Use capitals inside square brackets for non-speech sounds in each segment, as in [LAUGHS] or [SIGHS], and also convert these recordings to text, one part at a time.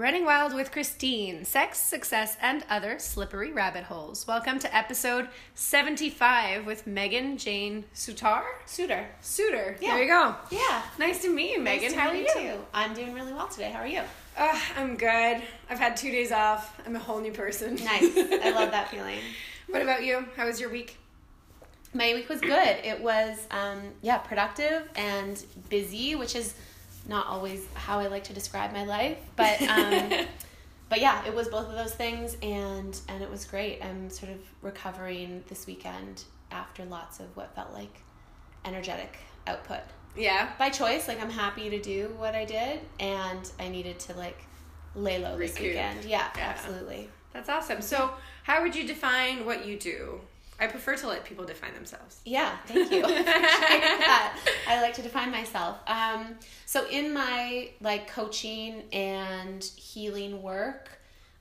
Running Wild with Christine Sex, Success, and Other Slippery Rabbit Holes. Welcome to episode 75 with Megan Jane Sutar? Suitor. Suitor. Yeah. There you go. Yeah. Nice to meet you, Megan. Nice How are you? Too. I'm doing really well today. How are you? Uh, I'm good. I've had two days off. I'm a whole new person. Nice. I love [LAUGHS] that feeling. What about you? How was your week? My week was good. It was, um, yeah, productive and busy, which is not always how I like to describe my life, but um, [LAUGHS] but yeah, it was both of those things, and and it was great. I'm sort of recovering this weekend after lots of what felt like energetic output Yeah. by choice. Like I'm happy to do what I did, and I needed to like lay low this weekend. Yeah, Yeah. absolutely. That's awesome. So, how would you define what you do? I prefer to let people define themselves. Yeah, thank you. [LAUGHS] That. I like to define myself. Um, so in my like coaching and healing work,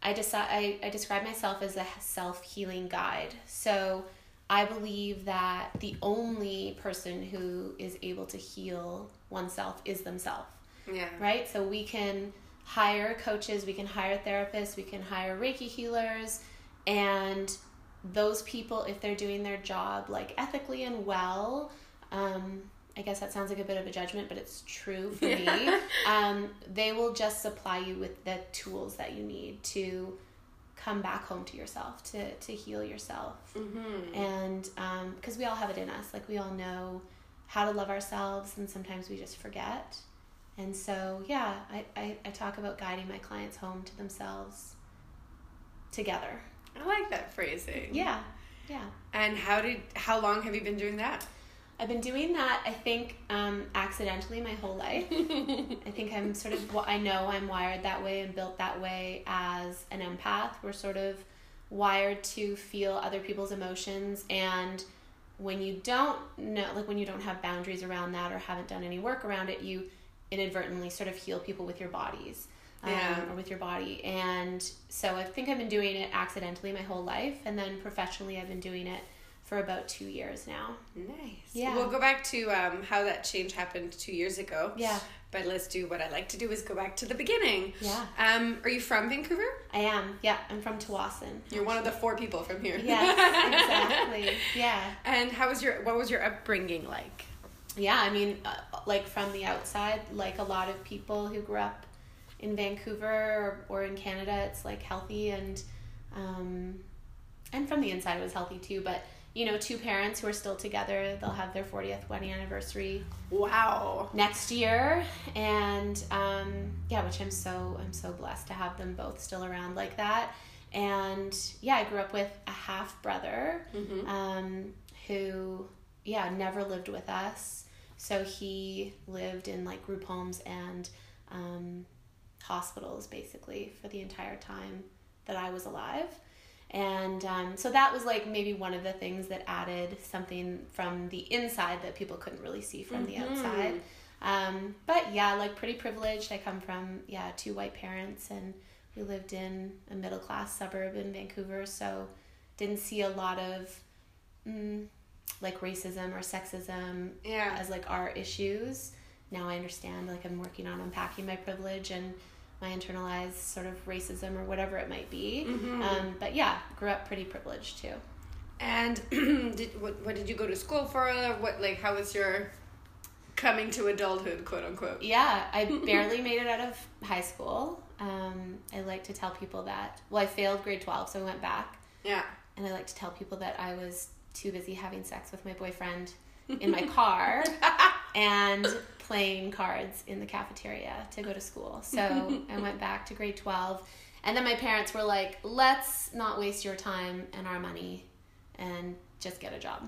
I decide I, I describe myself as a self healing guide. So I believe that the only person who is able to heal oneself is themselves Yeah. right? So we can hire coaches, we can hire therapists, we can hire Reiki healers, and those people, if they're doing their job like ethically and well, um, I guess that sounds like a bit of a judgment, but it's true for me. [LAUGHS] Um, they will just supply you with the tools that you need to come back home to yourself, to, to heal yourself. Mm-hmm. and because we all have it in us. Like we all know how to love ourselves and sometimes we just forget. And so yeah I, I, I talk about guiding my clients home to themselves together I like that phrasing. yeah yeah And how did how long have you been doing that? i've been doing that i think um, accidentally my whole life [LAUGHS] i think i'm sort of i know i'm wired that way and built that way as an empath we're sort of wired to feel other people's emotions and when you don't know like when you don't have boundaries around that or haven't done any work around it you inadvertently sort of heal people with your bodies um, Yeah. or with your body and so i think i've been doing it accidentally my whole life and then professionally i've been doing it for about two years now Nice. Yeah. We'll go back to um, how that change happened two years ago. yeah But let's do what I like to do is go back to the beginning. yeah Um, are you from Vancouver? i am yeah i'm from Tsawwassen You're one of the four people from here. yes exactly [LAUGHS] yeah and how was your what was your upbringing like? Yeah, I mean, uh, like from the outside, like a lot of people who grew up in Vancouver or, or in Canada, it's like healthy and, um, and from the inside, it was healthy too. But you know, two parents who are still together, they'll have their fortieth wedding anniversary Wow. next year, and um, yeah, which I'm so I'm so blessed to have them both still around like that. And yeah, I grew up with a half brother Mm-hmm. um, who yeah never lived with us so he lived in like group homes and um, hospitals basically for the entire time that i was alive and um, so that was like maybe one of the things that added something from the inside that people couldn't really see from the Mhm. outside um, but yeah like pretty privileged i come from yeah two white parents and we lived in a middle class suburb in vancouver so didn't see a lot of mm, like racism or sexism Yeah. as like our issues. Now I understand, like I'm working on unpacking my privilege and my internalized sort of racism or whatever it might be. Mhm. Um, but yeah, grew up pretty privileged too. And [CLEARS THROAT] did what, what did you go to school for? What like how was your coming to adulthood, quote unquote? Yeah, I [LAUGHS] barely made it out of high school. Um, I like to tell people that. Well, I failed grade twelve, so I went back, Yeah. and I like to tell people that I was too busy having sex with my boyfriend in my car [LAUGHS] and playing cards in the cafeteria to go to school. [LAUGHS] So I went back to grade 12. And then my parents were like, let's not waste your time and our money and just get a job,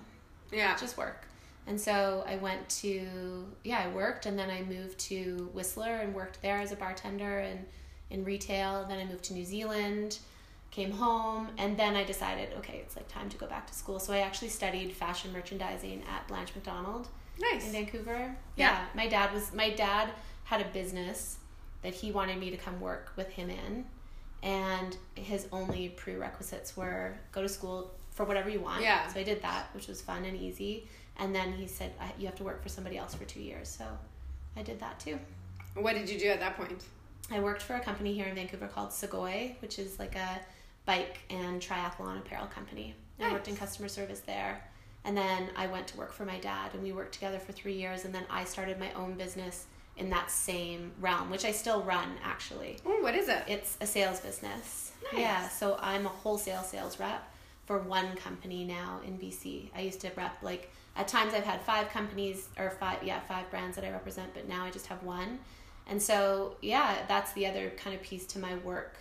Yeah. just work. And so I went to, yeah, I worked and then I moved to Whistler and worked there as a bartender and in retail. Then I moved to New Zealand, came home, and then I decided, okay, it's like time to go back to school. So I actually studied fashion merchandising at Blanche Macdonald in Vancouver. Yeah. Yeah. my dad was my dad had a business that he wanted me to come work with him in, and his only prerequisites were go to school for whatever you want. Yeah. So I did that, which was fun and easy. And then he said I, you have to work for somebody else for two years. So I did that too. What did you do at that point? I worked for a company here in Vancouver called Sugoi, which is like a bike and triathlon apparel company. I worked in customer service there. And then I went to work for my dad, and we worked together for three years. And then I started my own business in that same realm, which I still run actually. Oh, what is it? It's a sales business. Nice. Yeah, so I'm a wholesale sales rep for one company now in BC. I used to rep like at times I've had five companies or five yeah, five brands that I represent, but now I just have one. And so, yeah, that's the other kind of piece to my work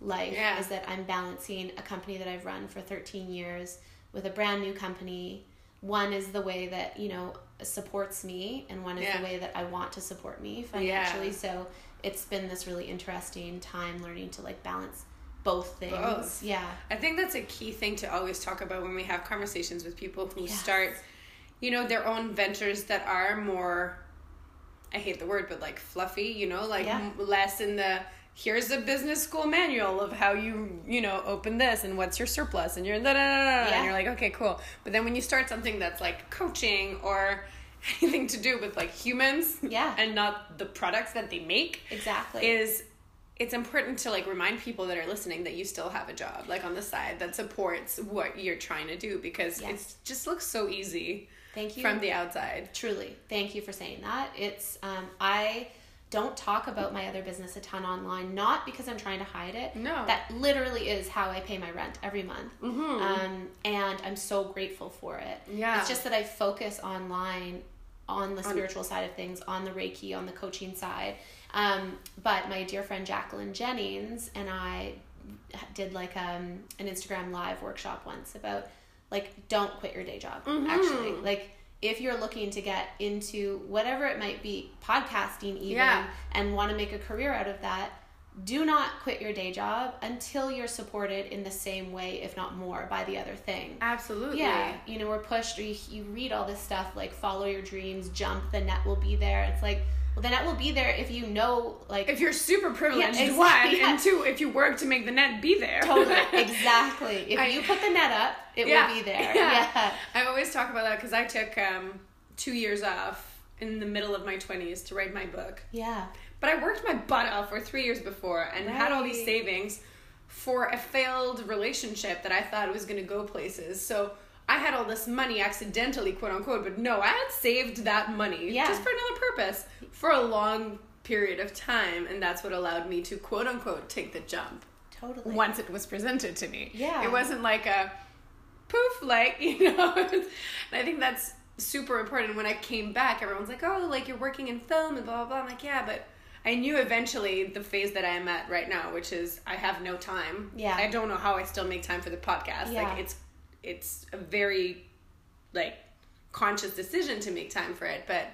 life Yeah. is that I'm balancing a company that I've run for 13 years with a brand new company. One is the way that, you know, supports me and one is Yeah. the way that I want to support me financially. So it's been this really interesting time learning to like balance both things. Both. Yeah. I think that's a key thing to always talk about when we have conversations with people who Yes. start, you know, their own ventures that are more, I hate the word, but like fluffy, you know, like Yeah. less in the, here's a business school manual of how you, you know, open this and what's your surplus and you're da da da and you're like, okay, cool. But then when you start something that's like coaching or [LAUGHS] anything to do with like humans Yeah. and not the products that they make, Exactly. is it's important to like remind people that are listening that you still have a job like on the side that supports what you're trying to do because Yes. it just looks so easy Thank you. from the outside. Truly. Thank you for saying that. It's um I don't talk about my other business a ton online, not because I'm trying to hide it. No. That literally is how I pay my rent every month. Mm-hmm. Um, and I'm so grateful for it. Yeah. It's just that I focus online on the spiritual side of things, on the Reiki, on the coaching side. Um, but my dear friend Jacqueline Jennings and I did like um, an Instagram live workshop once about like don't quit your day job. Mhm. Actually, like if you're looking to get into whatever it might be, podcasting even, Yeah. and want to make a career out of that, do not quit your day job until you're supported in the same way, if not more, by the other thing. Absolutely. Yeah, you know, we're pushed, or you, you read all this stuff like follow your dreams, jump, the net will be there. It's like, well, the net will be there if you know, like, If you're super privileged, Yeah, one, [LAUGHS] yeah. and two, if you work to make the net be there. totally, [LAUGHS] exactly. If I- you put the net up, it Yeah, will be there. [LAUGHS] yeah. Yeah. I always talk about that because I took um, two years off in the middle of my 20s to write my book. Yeah. But I worked my butt off for three years before and had all these savings for a failed relationship that I thought was going to go places. So I had all this money accidentally, quote unquote, but no, I had saved that money Yeah. just for another purpose for a long period of time. And that's what allowed me to, quote unquote, take the jump Totally. once it was presented to me. Yeah. It wasn't like a poof, like, [LAUGHS] you know. and I think that's super important. When I came back, everyone's like, oh, like you're working in film and blah, blah, blah. I'm like, yeah, but I knew eventually the phase that I am at right now, which is I have no time. Yeah. I don't know how I still make time for the podcast. Yeah. Like, it's, it's a very, like, conscious decision to make time for it. But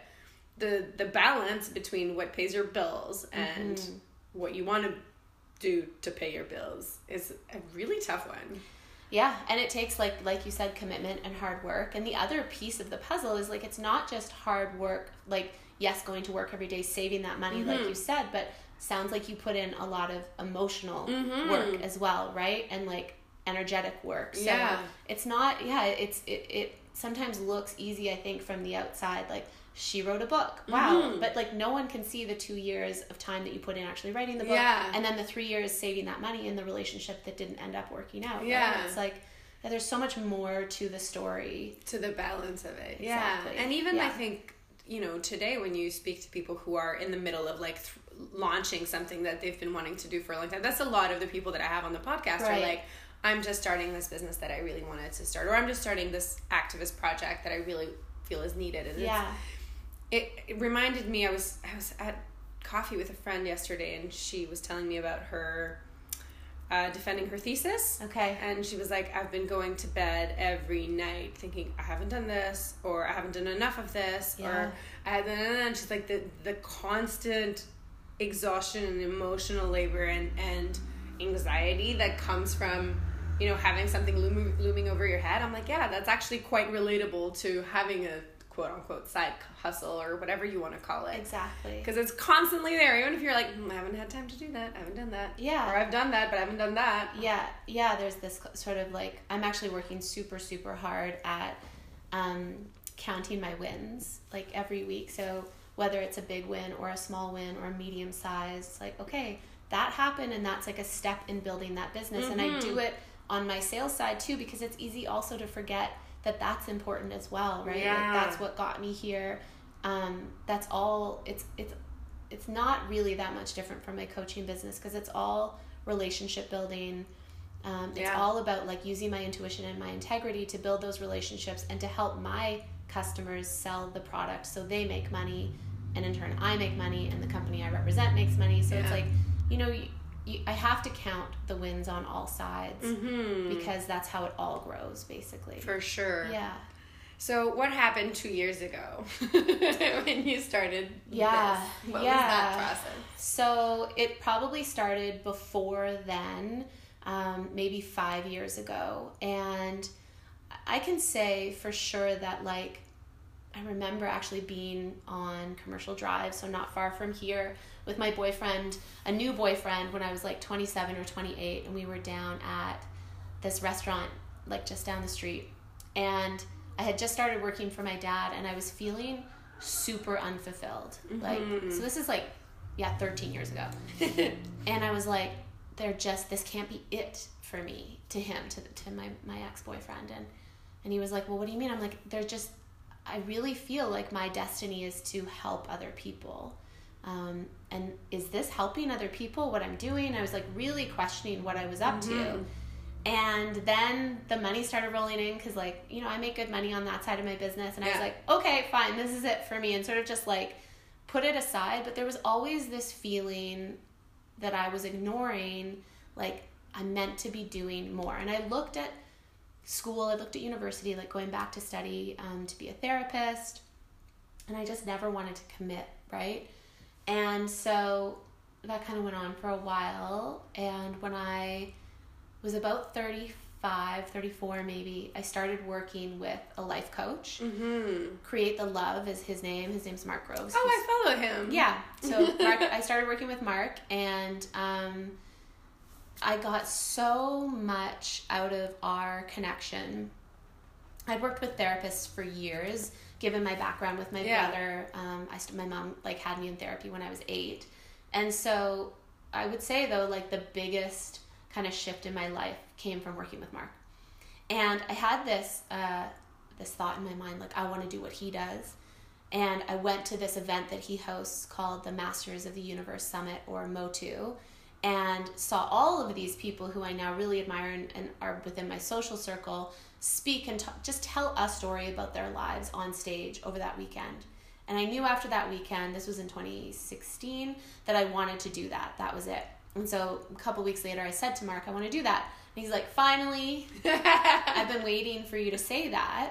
the, the balance between what pays your bills and Mm-hmm. what you want to do to pay your bills is a really tough one. Yeah, and it takes like like you said commitment and hard work. And the other piece of the puzzle is like it's not just hard work like yes, going to work every day saving that money like mm-hmm. you said, but sounds like you put in a lot of emotional mm-hmm. work as well, right? And like energetic work. So Yeah. it's not yeah, it's it it sometimes looks easy I think from the outside like she wrote a book. Wow. Mm-hmm. But like no one can see the 2 years of time that you put in actually writing the book Yeah. and then the 3 years saving that money in the relationship that didn't end up working out. right? Yeah. It's like yeah, there's so much more to the story. to the balance of it. Exactly. Yeah. And even I think, you know, today when you speak to people who are in the middle of like th- launching something that they've been wanting to do for a long time, that's a lot of the people that I have on the podcast are like, I'm just starting this business that I really wanted to start, or I'm just starting this activist project that I really feel is needed. And it's- Yeah. It, it reminded me I was I was at coffee with a friend yesterday and she was telling me about her uh, defending her thesis Okay. and she was like I've been going to bed every night thinking I haven't done this or I haven't done enough of this Yeah. or I and she's like the the constant exhaustion and emotional labor and and anxiety that comes from you know having something looming, looming over your head i'm like yeah that's actually quite relatable to having a quote unquote side hustle or whatever you want to call it Exactly. because it's constantly there even if you're like "Hmm, i haven't had time to do that i haven't done that Yeah. or i've done that but i haven't done that Yeah, yeah, there's this sort of like I'm actually working super super hard at um counting my wins like every week. So whether it's a big win or a small win or a medium size. Like, okay, that happened and that's like a step in building that business. Mm-hmm. And I do mm-hmm. it on my sales side too because it's easy also to forget that that's important as well, right? Yeah. Like that's what got me here. Um, that's all. It's it's it's not really that much different from my coaching business because it's all relationship building. Um, it's yeah. all about like using my intuition and my integrity to build those relationships and to help my customers sell the product so they make money and in turn I make money and the company I represent makes money. So yeah. it's like, you know, you, I have to count the wins on all sides mm-hmm. because that's how it all grows basically. For sure. Yeah. So what happened two years ago [LAUGHS] when you started? Yeah, this? what yeah. was that process? So it probably started before then, um, maybe five years ago, and I can say for sure that like I remember actually being on Commercial Drive, so not far from here, with my boyfriend, a new boyfriend, when I was like 27 or 28, and we were down at this restaurant, like just down the street. And I had just started working for my dad, and I was feeling super unfulfilled. Mm-hmm. Like, so this is like, yeah, 13 years ago. [LAUGHS] and I was like, they're just, this can't be it for me, to him, to, to my, my ex boyfriend. And, and he was like, well, what do you mean? I'm like, they're just, I really feel like my destiny is to help other people. Um, and is this helping other people what I'm doing? I was like really questioning what I was up mm-hmm. to. And then the money started rolling in because, like, you know, I make good money on that side of my business. And yeah. I was like, okay, fine, this is it for me. And sort of just like put it aside. But there was always this feeling that I was ignoring, like, I'm meant to be doing more. And I looked at school, I looked at university, like going back to study um, to be a therapist, and I just never wanted to commit, right? And so that kind of went on for a while. And when I was about 35, 34 maybe, I started working with a life coach. Mm-hmm. Create the Love is his name. His name's Mark Groves. Oh, I follow him. Yeah. So [LAUGHS] Mark, I started working with Mark, and um, I got so much out of our connection. I'd worked with therapists for years, given my background with my yeah. brother. Um, I st- my mom like had me in therapy when I was eight, and so I would say though like the biggest kind of shift in my life came from working with Mark, and I had this uh, this thought in my mind like I want to do what he does, and I went to this event that he hosts called the Masters of the Universe Summit or MOTU and saw all of these people who I now really admire and, and are within my social circle speak and t- just tell a story about their lives on stage over that weekend. And I knew after that weekend, this was in 2016, that I wanted to do that. That was it. And so a couple weeks later, I said to Mark, I want to do that. And he's like, finally, [LAUGHS] I've been waiting for you to say that.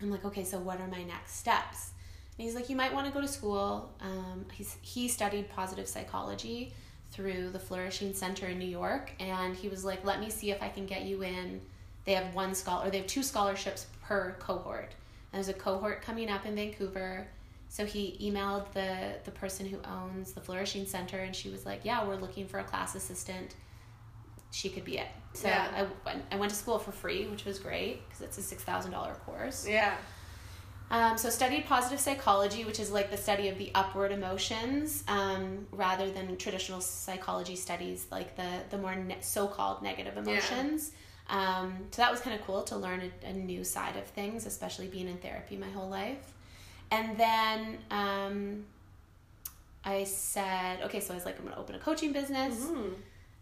I'm like, okay, so what are my next steps? And he's like, you might want to go to school. Um, he's, he studied positive psychology through the Flourishing Center in New York, and he was like, "Let me see if I can get you in." They have one scholar, or they have two scholarships per cohort. And there's a cohort coming up in Vancouver. So he emailed the the person who owns the Flourishing Center, and she was like, "Yeah, we're looking for a class assistant. She could be it." So yeah. I went, I went to school for free, which was great because it's a six thousand dollar course. Yeah. Um, so studied positive psychology, which is like the study of the upward emotions, um, rather than traditional psychology studies like the the more ne- so-called negative emotions. Yeah. Um, so that was kind of cool to learn a, a, new side of things, especially being in therapy my whole life. And then um, I said, okay, so I was like, I'm gonna open a coaching business. Mm-hmm.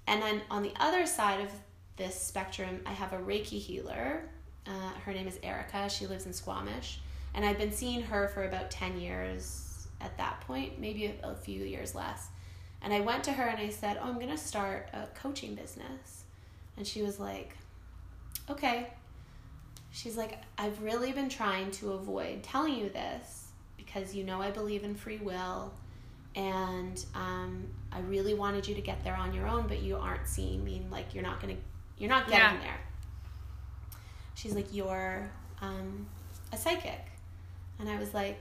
And then on the other side of this spectrum, I have a Reiki healer. Uh, her name is Erica. She lives in Squamish and I've been seeing her for about 10 years at that point, maybe a, a few years less. And I went to her and I said, Oh, I'm going to start a coaching business. And she was like, Okay. She's like, I've really been trying to avoid telling you this because you know I believe in free will. And um, I really wanted you to get there on your own, but you aren't seeing me. Like, you're not going to, you're not getting yeah. there. She's like, You're um, a psychic. And I was like,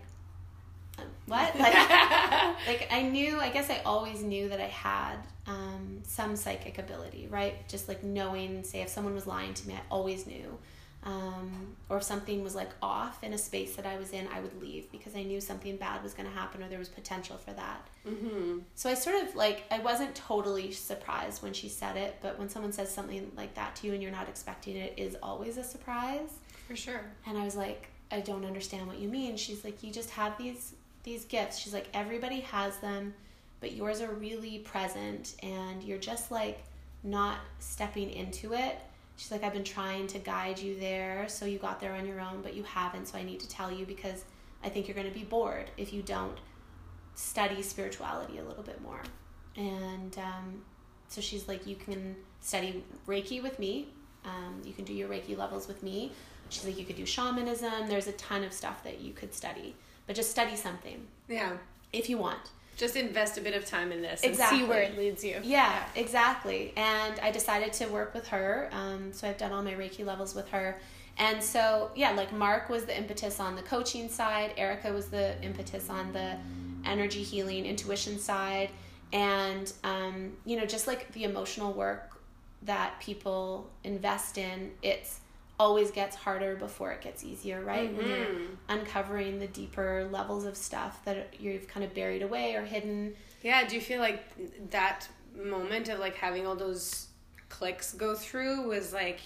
what? [LAUGHS] Like, like I knew, I guess I always knew that I had um, some psychic ability, right? Just like knowing, say, if someone was lying to me, I always knew. Um, or if something was like off in a space that I was in, I would leave because I knew something bad was going to happen or there was potential for that. Mm-hmm. So I sort of like, I wasn't totally surprised when she said it, but when someone says something like that to you and you're not expecting it, it is always a surprise. For sure. And I was like, I don't understand what you mean. She's like, you just have these these gifts. She's like, everybody has them, but yours are really present and you're just like not stepping into it. She's like, I've been trying to guide you there, so you got there on your own, but you haven't, so I need to tell you because I think you're going to be bored if you don't study spirituality a little bit more. And um, so she's like, you can study Reiki with me. Um, you can do your Reiki levels with me. She's like, you could do shamanism. There's a ton of stuff that you could study, but just study something Yeah. if you want. Just invest a bit of time in this Exactly. and see where it leads you. Yeah, exactly. And I decided to work with her. Um, so I've done all my Reiki levels with her. And so, yeah, like Mark was the impetus on the coaching side, Erica was the impetus on the energy healing, intuition side. And, um, you know, just like the emotional work that people invest in, it's always gets harder before it gets easier, right? When you're Mhm. uncovering the deeper levels of stuff that you've kind of buried away or hidden. Yeah, do you feel like that moment of like having all those clicks go through was like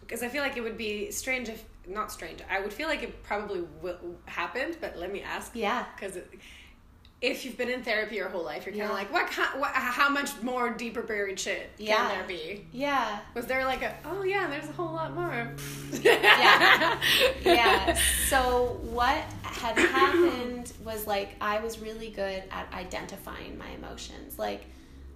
because I feel like it would be strange if not strange. I would feel like it probably will, happened, but let me ask Yeah. because if you've been in therapy your whole life, you're kind Yeah. of like, what, kind, what? How much more deeper buried shit Yeah. can there be? Yeah. Was there like a oh yeah, there's a whole lot more. [LAUGHS] Yeah. yeah. So what had happened was like I was really good at identifying my emotions. Like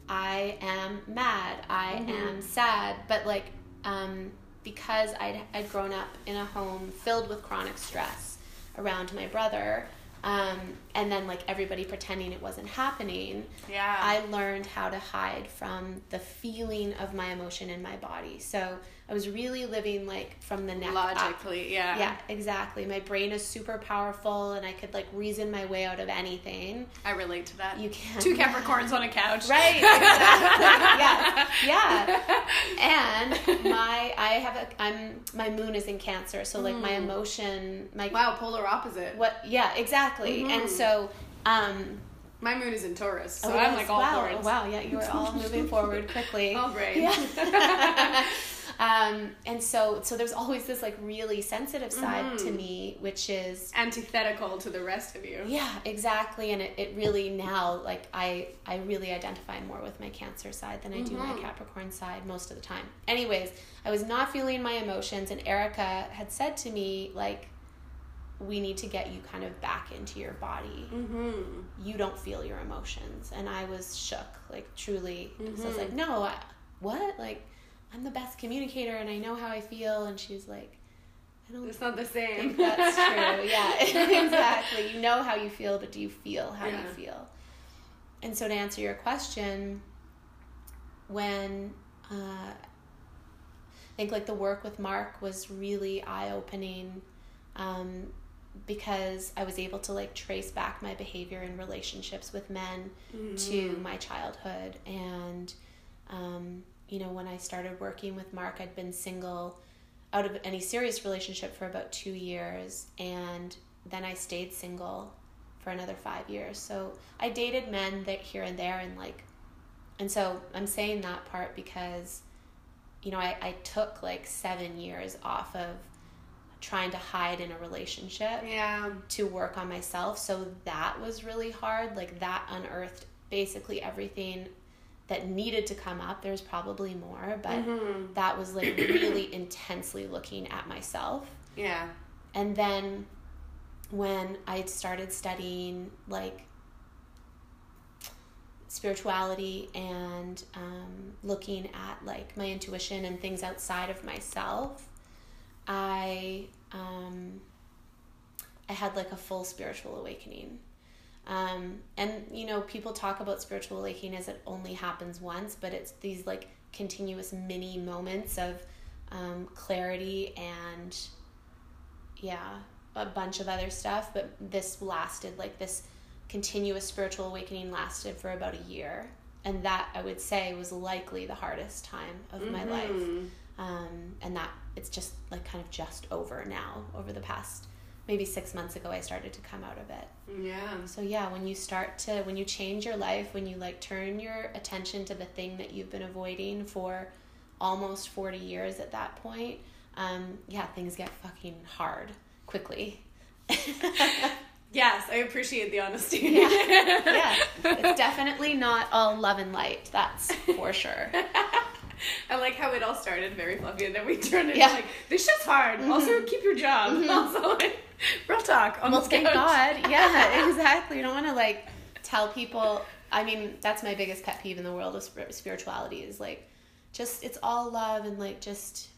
I am mad, I am sad, but like um, because I'd I'd grown up in a home filled with chronic stress around my brother. Um, and then like everybody pretending it wasn't happening Yeah. I learned how to hide from the feeling of my emotion in my body. So I was really living like from the neck up. Logically, yeah. Yeah, exactly. My brain is super powerful and I could like reason my way out of anything. I relate to that. You can Two Capricorns on a couch. Right, exactly. yes. Yeah. And [LAUGHS] my I have a I'm my moon is in cancer, so like my emotion my Wow, polar opposite. what yeah, exactly. And Mhm. so um My moon is in Taurus, so oh, I'm like all wow. Wow, yeah, you are all moving forward [LAUGHS] quickly. All right. Yeah. [LAUGHS] um, and so, so there's always this like really sensitive side to Mhm. me, which is Antithetical to the rest of you. yeah, exactly. And it, it really now like I I really identify more with my Cancer side than I do my Mhm. Capricorn side most of the time. Anyways, I was not feeling my emotions, and Erica had said to me like, "We need to get you kind of back into your body." Mm-hmm. you don't feel your emotions and i was shook like truly so i was Mhm. like no I, what like i'm the best communicator and i know how i feel. And she's like i don't It's not the same. [LAUGHS] that's true. Yeah. [LAUGHS] Exactly. You know how you feel but do you feel how you feel? And so to answer your question when uh, i think like the work with mark was really eye-opening um, because i was able to like trace back my behavior in relationships with men to my childhood. And um, you know when i started working with mark i'd been single out of any serious relationship for about two years and then i stayed single for another five years so i dated men that here and there and like and so i'm saying that part because you know i, I took like seven years off of trying to hide in a relationship Yeah. to work on myself. So that was really hard. Like that unearthed basically everything that needed to come up. There's probably more, but Mhm. that was like really intensely looking at myself. Yeah. And then when I started studying like spirituality and um, looking at like my intuition and things outside of myself, I um, I had like a full spiritual awakening. Um, and you know, people talk about spiritual awakening as it only happens once, but it's these like continuous mini moments of um, clarity and yeah, a bunch of other stuff. But this lasted like this continuous spiritual awakening lasted for about a year, and that I would say was likely the hardest time of my life. Um, and that it's just like kind of just over now over the past maybe six months ago i started to come out of it Yeah. so yeah when you start to when you change your life when you like turn your attention to the thing that you've been avoiding for almost 40 years at that point um, yeah things get fucking hard quickly [LAUGHS] Yes, I appreciate the honesty. yeah [LAUGHS] yeah it's definitely not all love and light that's for sure [LAUGHS] I like how it all started very fluffy and then we turned it Yeah. like this shit's hard. Also keep your job. Also like [LAUGHS] real talk on well the thank god. [LAUGHS] Yeah exactly. You don't want to like tell people i mean that's my biggest pet peeve in the world of spirituality is like just it's all love and like just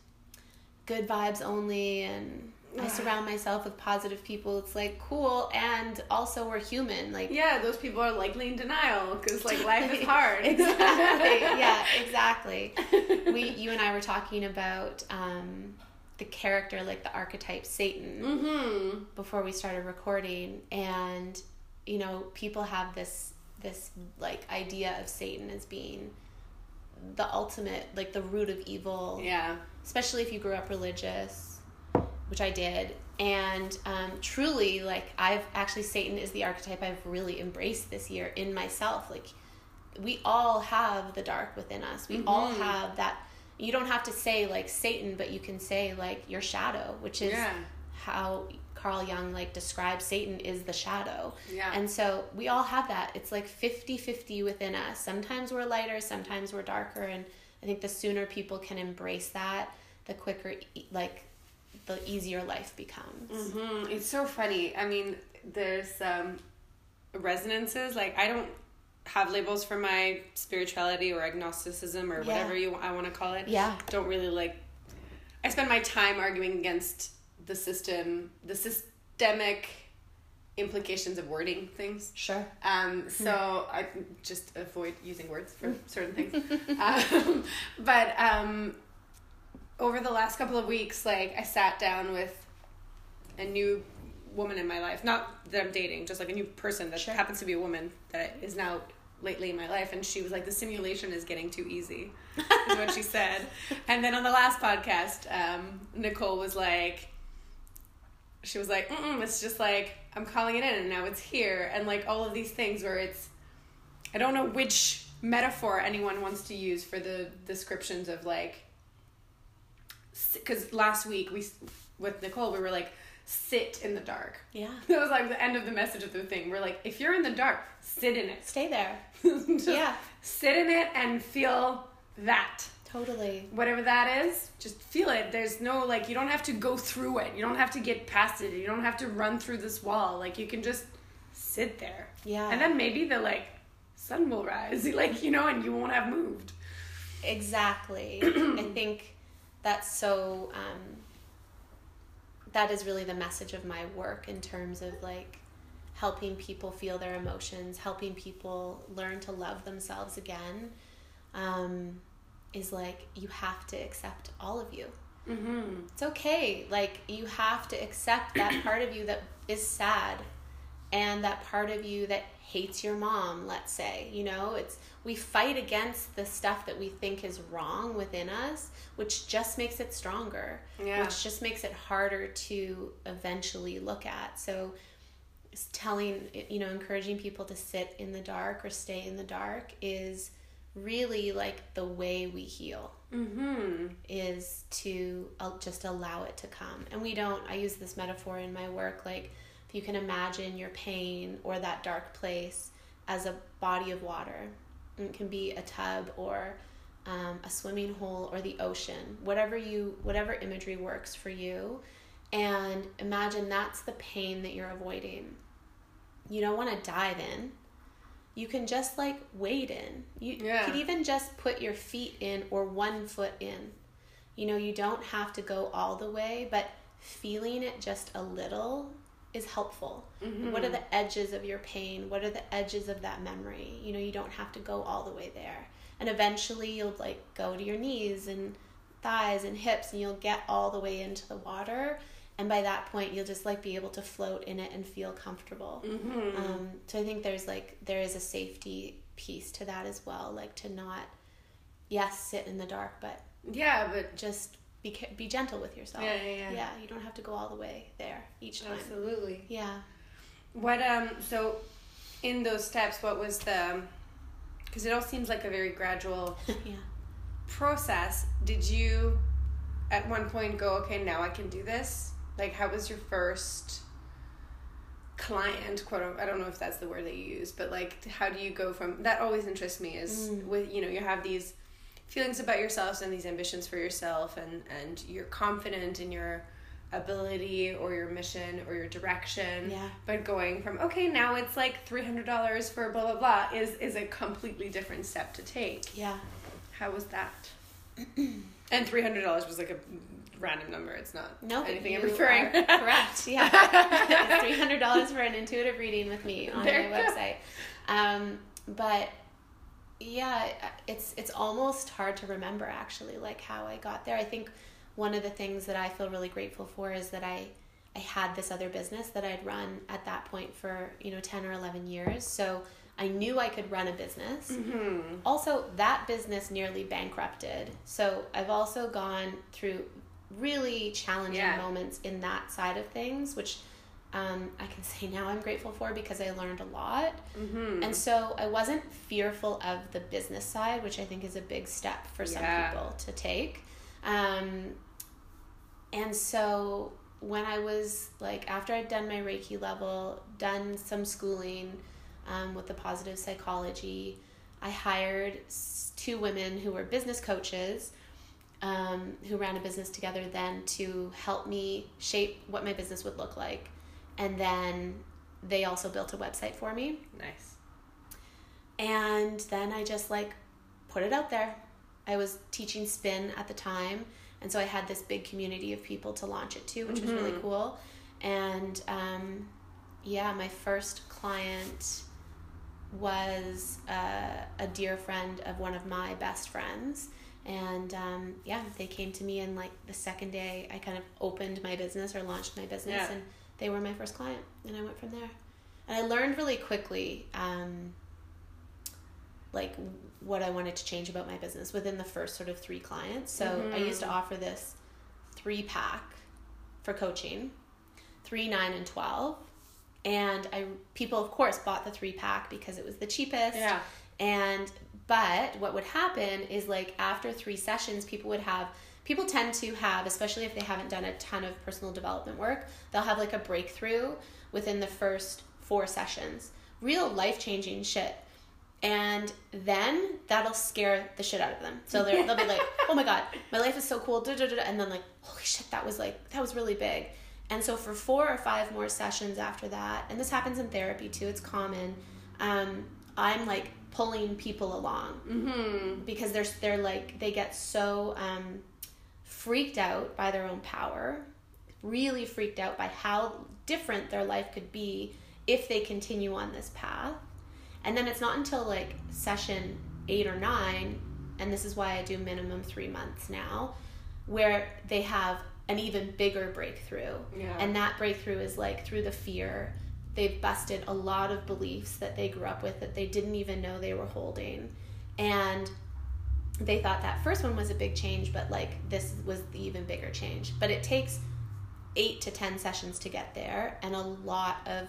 good vibes only and i surround myself with positive people. It's like cool and also we're human like Yeah, those people are likely in denial because like life is [LAUGHS] hard. exactly. Yeah exactly. We you and i were talking about um the character like the archetype satan Mm-hmm. before we started recording and you know people have this this like idea of satan as being the ultimate like the root of evil Yeah. especially if you grew up religious which i did and um, truly like i've actually satan is the archetype i've really embraced this year in myself like we all have the dark within us we all Mhm. have that you don't have to say like satan but you can say like your shadow which is Yeah. how Carl Jung like describes Satan is the shadow. Yeah. And so we all have that. It's like 50-50 within us. Sometimes we're lighter, sometimes we're darker and I think the sooner people can embrace that, the quicker like the easier life becomes. Mm-hmm. It's so funny. I mean, there's um, resonances. Like I don't have labels for my spirituality or agnosticism or Yeah. whatever you I want to call it. Yeah. Don't really like. I spend my time arguing against the system, the systemic implications of wording things. Sure. Um, so I just avoid using words for certain things. [LAUGHS] um, but um, over the last couple of weeks, like I sat down with a new woman in my life, not that I'm dating, just like a new person that Sure. happens to be a woman that is now lately in my life, and she was like, "The simulation is getting too easy," is what she [LAUGHS] said. And then on the last podcast, um, Nicole was like, she was like, Mm-mm, it's just like I'm calling it in and now it's here, and like all of these things where it's, I don't know which metaphor anyone wants to use for the descriptions of like, because last week we with Nicole we were like, sit in the dark. Yeah. [LAUGHS] That was like the end of the message of the thing. We're like, if you're in the dark, sit in it. Stay there. [LAUGHS] Yeah. sit in it and feel that Totally. whatever that is, just feel it. There's no like you don't have to go through it. You don't have to get past it. You don't have to run through this wall. Like you can just sit there. Yeah. And then maybe the like sun will rise. [LAUGHS] Like, you know, and you won't have moved. Exactly. [CLEARS THROAT] I think that's so um, that is really the message of my work in terms of like helping people feel their emotions, helping people learn to love themselves again. Um, is like you have to accept all of you. Mm-hmm. It's okay. Like you have to accept that [CLEARS THROAT] part of you that is sad and that part of you that hates your mom, let's say. You know, it's we fight against the stuff that we think is wrong within us, which just makes it stronger. Yeah. Which just makes it harder to eventually look at. So telling you know encouraging people to sit in the dark or stay in the dark is really like the way we heal Mm-hmm. is to just allow it to come. And we don't, I use this metaphor in my work like if you can imagine your pain or that dark place as a body of water, and it can be a tub or um, a swimming hole or the ocean, whatever you, whatever imagery works for you. And imagine that's the pain that you're avoiding. You don't want to dive in. You can just like wade in. You Yeah. could even just put your feet in or one foot in. You know, you don't have to go all the way, but feeling it just a little is helpful. Mm-hmm. What are the edges of your pain? What are the edges of that memory? You know, you don't have to go all the way there. And eventually you'll like go to your knees and thighs and hips and you'll get all the way into the water. And by that point, you'll just like be able to float in it and feel comfortable. Mm-hmm. Um, so I think there's like there is a safety piece to that as well, like to not, yes, sit in the dark, but Yeah, but just be be gentle with yourself. Yeah, yeah, yeah. Yeah, you don't have to go all the way there each time. absolutely. Yeah. What um so in those steps what was the because it all seems like a very gradual [LAUGHS] yeah. process. Did you at one point go, okay, now I can do this? Like how was your first client quote unquote, I don't know if that's the word that you use, but like how do you go from that always interests me is Mm. with you know, you have these feelings about yourselves and these ambitions for yourself and and you're confident in your ability or your mission or your direction Yeah. but going from okay now it's like $300 for blah blah blah is is a completely different step to take Yeah. how was that [CLEARS THROAT] and $300 was like a random number it's not No, anything i'm referring correct. Yeah, [LAUGHS] three hundred dollars for an intuitive reading with me on There my website. Um, but yeah, it's it's almost hard to remember actually, like how I got there. I think one of the things that I feel really grateful for is that I I had this other business that I'd run at that point for you know ten or eleven years. So I knew I could run a business. mm-hmm. Also, that business nearly bankrupted. So I've also gone through really challenging Yeah. moments in that side of things, which um, I can [LAUGHS] say now I'm grateful for because I learned a lot. Mm-hmm. And so I wasn't fearful of the business side, which I think is a big step for some Yeah. people to take. Um, and so when I was like, after I'd done my Reiki level, done some schooling um, with the positive psychology, I hired two women who were business coaches um, who ran a business together then to help me shape what my business would look like. And then they also built a website for me. nice And then I just like put it out there. I was teaching spin at the time, and so I had this big community of people to launch it to, which was really Mhm. cool. And um, yeah, my first client was uh, a dear friend of one of my best friends. And um, yeah, they came to me, and like the second day I kind of opened my business or launched my business, Yeah. and they were my first client, and I went from there. And I learned really quickly. Um, like what I wanted to change about my business within the first sort of three clients. So I used to Mhm. offer this three pack for coaching, three, nine, and twelve. And I people of course bought the three pack because it was the cheapest. yeah And but what would happen is like after three sessions, people would have people tend to have, especially if they haven't done a ton of personal development work, they'll have like a breakthrough within the first four sessions. Real life changing shit. And then that'll scare the shit out of them. So they'll be like, [LAUGHS] "Oh my god, my life is so cool!" da, da, da," And then like, "Holy shit, that was like that was really big." And so for four or five more sessions after that, and this happens in therapy too, it's common. Um, I'm like pulling people along mm-hmm. because they're they're like they get so um, freaked out by their own power, really freaked out by how different their life could be if they continue on this path. And then it's not until like session eight or nine, and this is why I do minimum three months now, where they have an even bigger breakthrough. Yeah. And that breakthrough is like through the fear. They've busted a lot of beliefs that they grew up with that they didn't even know they were holding. And they thought that first one was a big change, but like this was the even bigger change. But it takes eight to 10 sessions to get there and a lot of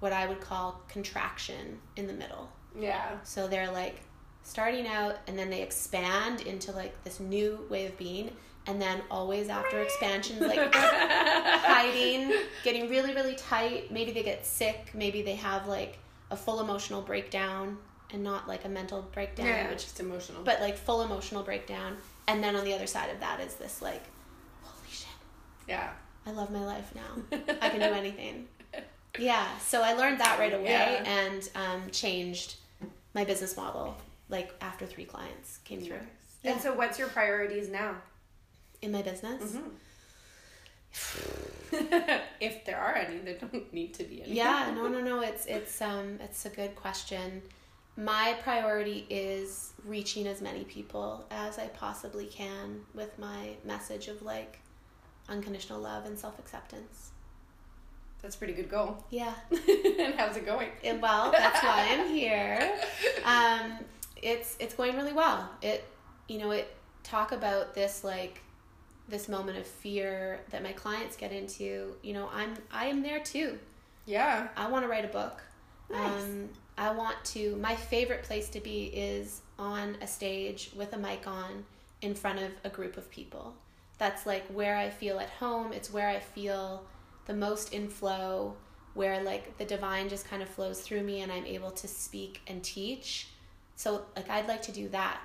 what I would call contraction in the middle. yeah So they're like starting out and then they expand into like this new way of being. And then always after expansions, like [LAUGHS] hiding, getting really, really tight. Maybe they get sick. Maybe they have like a full emotional breakdown and not like a mental breakdown, yeah which just emotional but like full emotional breakdown. And then on the other side of that is this like, holy shit, yeah I love my life now. I can do [LAUGHS] anything. Yeah, so I learned that right away Yeah. and um, changed my business model like after three clients came through and so what's your priorities now in my business. [SIGHS] if there are any there don't need to be any. Yeah no [LAUGHS] no no it's it's um it's a good question. My priority is reaching as many people as i possibly can with my message of like unconditional love and self-acceptance. That's a pretty good goal. Yeah. [LAUGHS] And how's it going? And, well that's why i'm here. [LAUGHS] Um it's it's going really well. It you know it talk about this like this moment of fear that my clients get into, you know, I'm I am there too. Yeah. I want to write a book. Nice. Um, I want to. My favorite place to be is on a stage with a mic on in front of a group of people. That's like where I feel at home. It's where I feel the most in flow, where like the divine just kind of flows through me and I'm able to speak and teach. So, like, I'd like to do that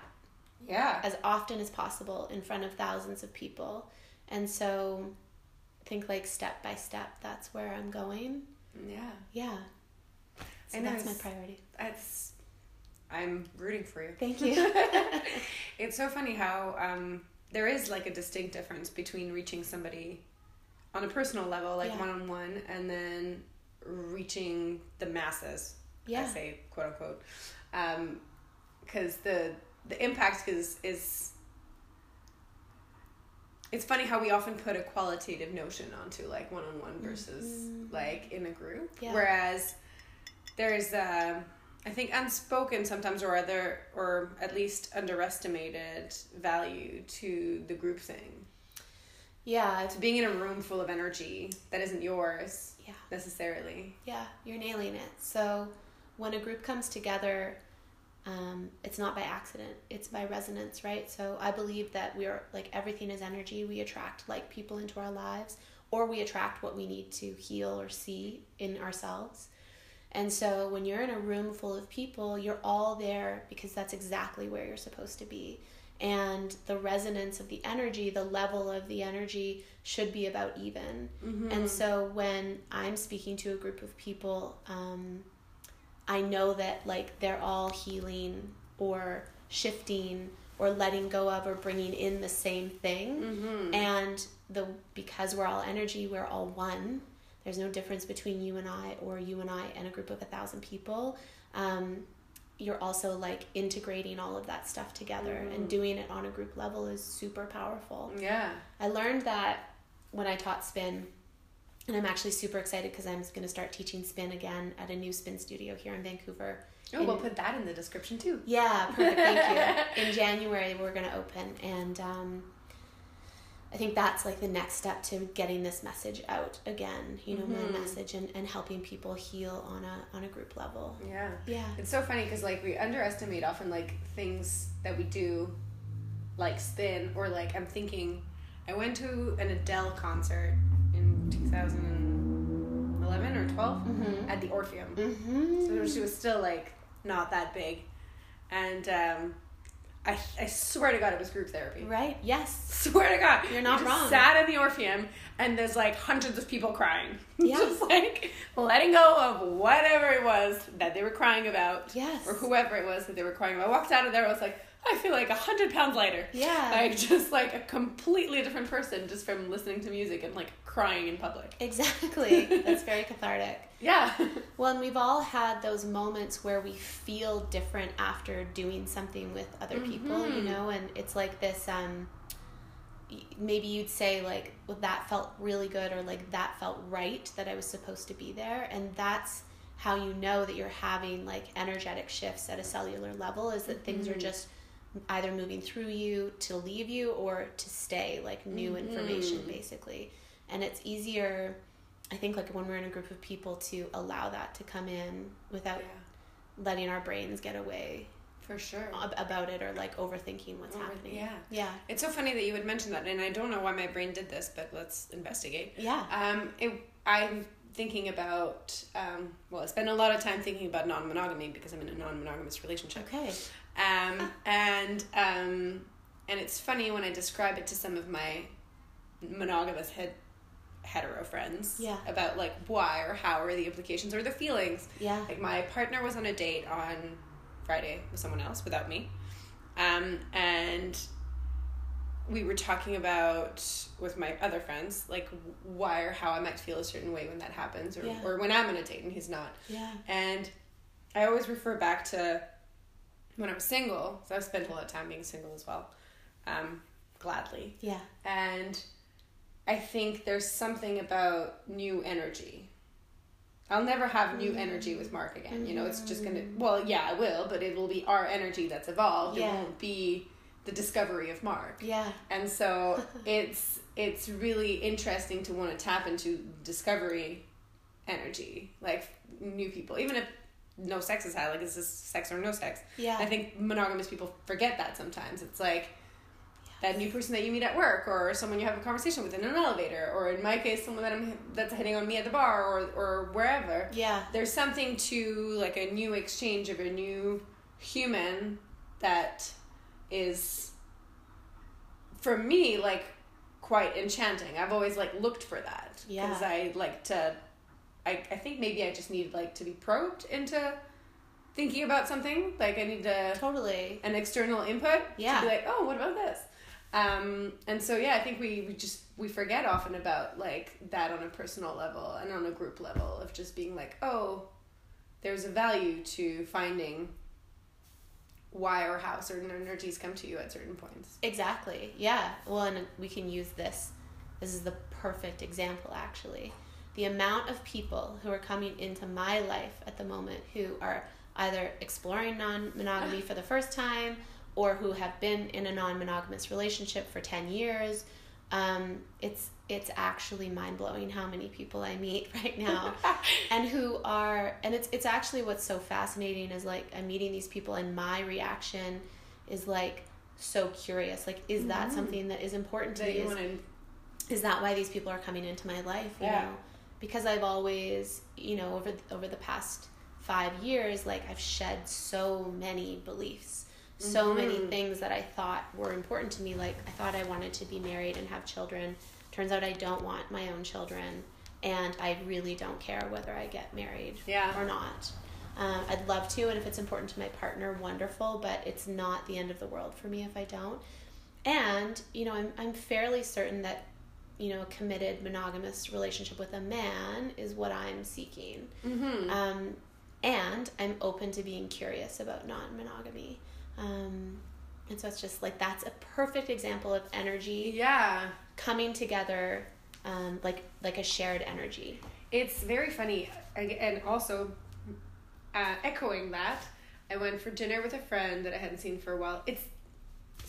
Yeah. as often as possible in front of thousands of people. And so, I think like step by step, that's where I'm going. Yeah. Yeah. So know, that's my priority. That's. I'm rooting for you. Thank you. [LAUGHS] [LAUGHS] it's so funny how um, there is like a distinct difference between reaching somebody on a personal level, like Yeah. one on one, and then reaching the masses. yeah. I say quote unquote, um, because the the impact is is. It's funny how we often put a qualitative notion onto like one on one versus like in a group, Yeah. whereas there's uh, I think unspoken sometimes or other or at least underestimated value to the group thing. Yeah, To being in a room full of energy that isn't yours yeah, necessarily. yeah, you're nailing it. So when a group comes together, um, it's not by accident, it's by resonance, right? So I believe that we are like everything is energy. We attract like people into our lives, or we attract what we need to heal or see in ourselves. And so when you're in a room full of people, you're all there because that's exactly where you're supposed to be. And the resonance of the energy, the level of the energy should be about even. And so when I'm speaking to a group of people, um, I know that like they're all healing or shifting or letting go of or bringing in the same thing. Mm-hmm. And the because we're all energy, we're all one. There's no difference between you and I or you and I and a group of a thousand people. Um, you're also like integrating all of that stuff together and doing it on a group level is super powerful. Yeah. I learned that when I taught spin, and I'm actually super excited because I'm going to start teaching spin again at a new spin studio here in Vancouver. Oh, we'll put that in the description too. Yeah, perfect. Thank you. [LAUGHS] In January, we're going to open, and um, I think that's like the next step to getting this message out again. You know, my message and, and helping people heal on a on a group level. Yeah. Yeah. It's so funny because like we underestimate often like things that we do, like spin or like I'm thinking, I went to an Adele concert in 2011 or 12 Mhm. at the Orpheum. Mm-hmm. So she was still like not that big, and um, I I swear to God it was group therapy. Right. Yes. [LAUGHS] Swear to God, You're not wrong. Sat in the Orpheum, and there's like hundreds of people crying. [LAUGHS] Yes. just like letting go of whatever it was that they were crying about, Yes. or whoever it was that they were crying about. I walked out of there, I was like, I feel like a hundred pounds lighter. Yeah. Like just like a completely different person just from listening to music and like crying in public. Exactly. [LAUGHS] That's very cathartic. Yeah. Well, and we've all had those moments where we feel different after doing something with other people, you Mhm. know, and it's like this um maybe you'd say like well, that felt really good or like that felt right that I was supposed to be there and that's how you know that you're having like energetic shifts at a cellular level is that things are Mhm. just either moving through you to leave you or to stay like new information Mhm. basically and it's easier i think like when we're in a group of people to allow that to come in without yeah. letting our brains get away For sure. ab- about it or like overthinking what's Over- happening yeah. yeah It's so funny that you would mention that, and I don't know why my brain did this, but let's investigate. yeah Um, it, I'm thinking about, um, well, I spend a lot of time thinking about non monogamy because I'm in a non monogamous relationship. okay Um, and, um, and it's funny when I describe it to some of my monogamous head, hetero friends Yeah. about like why or how are the implications or the feelings. yeah Like my partner was on a date on Friday with someone else without me. Um, and we were talking about with my other friends like why or how I might feel a certain way when that happens or, Yeah. or when I'm on a date and he's not. yeah And I always refer back to when I was single, so I've spent a lot of time being single as well, um, gladly. yeah And I think there's something about new energy. I'll never have new energy with Mark again. You know, it's just gonna. Well, yeah, I will, but it will be our energy that's evolved. Yeah. It won't be the discovery of Mark. Yeah. And so [LAUGHS] it's it's really interesting to want to tap into discovery energy, like new people, even if no sex is had, like is this sex or no sex? Yeah. I think monogamous people forget that sometimes. It's like that new person that you meet at work, or someone you have a conversation with in an elevator, or in my case, someone that I'm that's hitting on me at the bar, or or wherever. Yeah. There's something to like a new exchange of a new human that is for me like quite enchanting. I've always like looked for that Yeah. because I like to. I I think maybe I just need like to be probed into thinking about something. Like I need to Totally. an external input Yeah. to be like, oh, what about this? Um, and so yeah, I think we, we just we forget often about like that on a personal level and on a group level of just being like, oh, there's a value to finding why or how certain energies come to you at certain points. Exactly. Yeah. Well, and we can use this. This is the perfect example, actually. The amount of people who are coming into my life at the moment who are either exploring non monogamy for the first time or who have been in a non monogamous relationship for 10 years. Um, it's it's actually mind blowing how many people I meet [LAUGHS] right now, [LAUGHS] and who are and it's it's actually what's so fascinating is like I'm meeting these people and my reaction is like so curious. Like, is that something that is important to That me? you Is, is that why these people are coming into my life? You Yeah. know, because I've always, you know, over over the past five years, like I've shed so many beliefs, so many things that I thought were important to me. Like I thought I wanted to be married and have children. Turns out I don't want my own children, and I really don't care whether I get married Yeah. or not. Um, I'd love to, and if it's important to my partner, wonderful. But it's not the end of the world for me if I don't. And you know, I'm I'm fairly certain that you know a committed monogamous relationship with a man is what I'm seeking. Mm-hmm. Um, and I'm open to being curious about non-monogamy. Um, and so it's just like that's a perfect example of energy Yeah. coming together, um, like like a shared energy. It's very funny, and also uh, echoing that, I went for dinner with a friend that I hadn't seen for a while. It's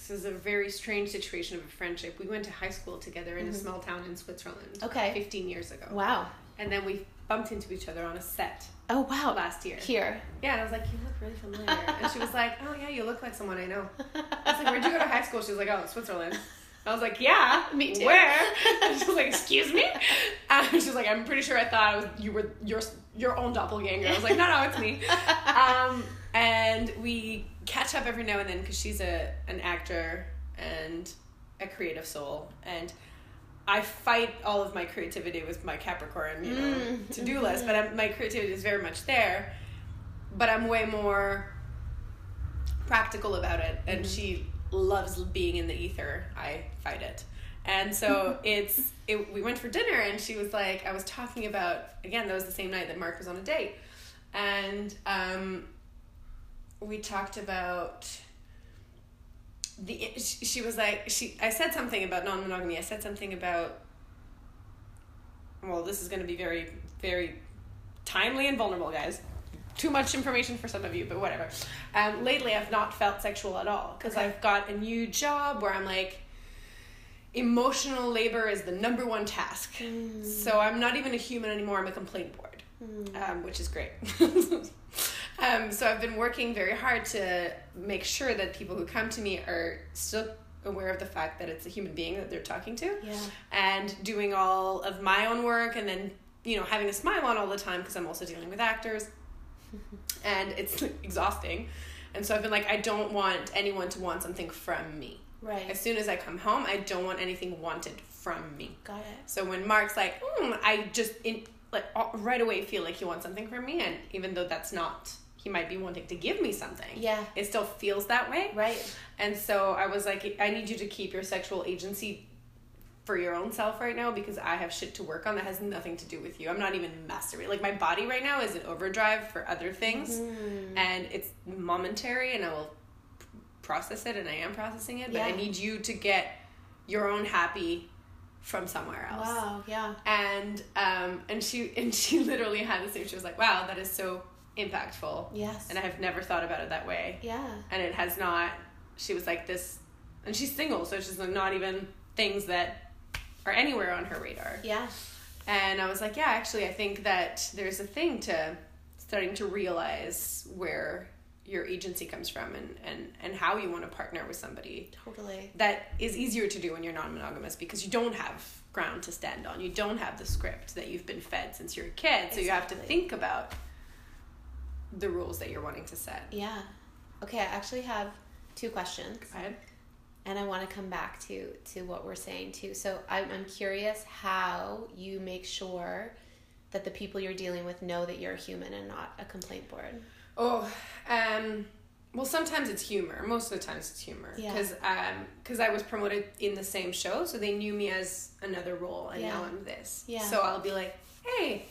this is a very strange situation of a friendship. We went to high school together in a small town in Switzerland. Mm-hmm. Okay. fifteen years ago. Wow. And then we bumped into each other on a set Oh wow. last year. Here. Yeah, and I was like, "You look really familiar," and she was [LAUGHS] like, "Oh yeah, you look like someone I know." I was like, "Where'd you go to high school?" She was like, "Oh, Switzerland." I was like, "Yeah, Me too. Where?" And [LAUGHS] she was like, "Excuse me," and she was like, "I'm pretty sure I thought I was you were your your own doppelganger." I was like, "No, no, it's me." [LAUGHS] Um, and we catch up every now and then because she's a an actor and a creative soul, and I fight all of my creativity with my Capricorn, you know, Mm. to do list, but I'm, my creativity is very much there. But I'm way more practical about it, and she loves being in the ether. I fight it, and so [LAUGHS] it's it. We went for dinner, and she was like, I was talking about again. That was the same night that Mark was on a date, and um, we talked about the she was like she I said something about non-monogamy. I said something about well, this is going to be very very timely and vulnerable, guys. Too much information for some of you, but whatever. Um, lately, I've not felt sexual at all because Okay. I've got a new job where I'm like, emotional labor is the number one task. So I'm not even a human anymore. I'm a complaint board, um, which is great. [LAUGHS] um, so I've been working very hard to make sure that people who come to me are still aware of the fact that it's a human being that they're talking to Yeah. and doing all of my own work and then you know having a smile on all the time because i'm also dealing with actors [LAUGHS] and it's exhausting and so i've been like i don't want anyone to want something from me Right. as soon as i come home i don't want anything wanted from me Got it. so when mark's like mm, i just in like right away feel like he wants something from me and even though that's not he might be wanting to give me something Yeah. it still feels that way Right. and so I was like, I need you to keep your sexual agency for your own self right now because I have shit to work on that has nothing to do with you. I'm not even mastering. Like my body right now is in overdrive for other things, Mm. and it's momentary, and I will process it, and I am processing it. But I need you to get your own happy from somewhere else Wow. Yeah. and um and she [LAUGHS] and she literally had the same she was like wow that is so impactful Yes. and i have never thought about it that way yeah. and it has not she was like this and she's single, so she's like not even things that are anywhere on her radar. Yeah. And I was like, yeah, actually, I think that there's a thing to starting to realize where your agency comes from and, and, and how you want to partner with somebody. Totally. That is easier to do when you're non monogamous because you don't have ground to stand on. You don't have the script that you've been fed since you're a kid. So you have to think about the rules that you're wanting to set. Yeah. Okay, I actually have two questions. Go ahead. and I want to come back to to what we're saying too. So I'm I'm curious how you make sure that the people you're dealing with know that you're a human and not a complaint board. Oh, um, well, sometimes it's humor. Most of the times it's humor Yeah. because um, I was promoted in the same show, so they knew me as another role, and now I'm this. Yeah. So I'll be like, hey.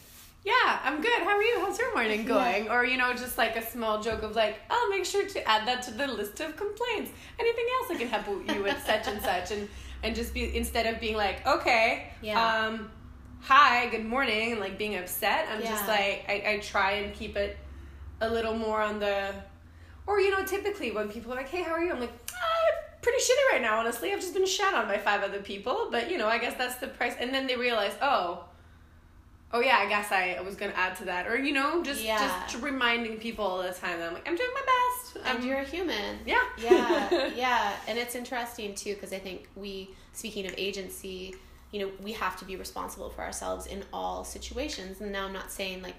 Yeah, I'm good. How are you? How's your morning going? Or, you know, just like a small joke of like, I'll make sure to add that to the list of complaints. Anything else I can help you with [LAUGHS] such and such and and just be instead of being like, okay, Yeah. um, hi, good morning, and like being upset, I'm just like I, I try and keep it a little more on the or you know typically when people are like hey how are you i'm like ah, pretty shitty right now honestly i've just been shat on by five other people but you know i guess that's the price and then they realize oh oh yeah i guess i was gonna add to that or you know just Yeah. just reminding people all the time that i'm like i'm doing my best And I'm, you're a human. yeah yeah, [LAUGHS] yeah, and it's interesting too because I think we, speaking of agency, you know, we have to be responsible for ourselves in all situations. And now I'm not saying like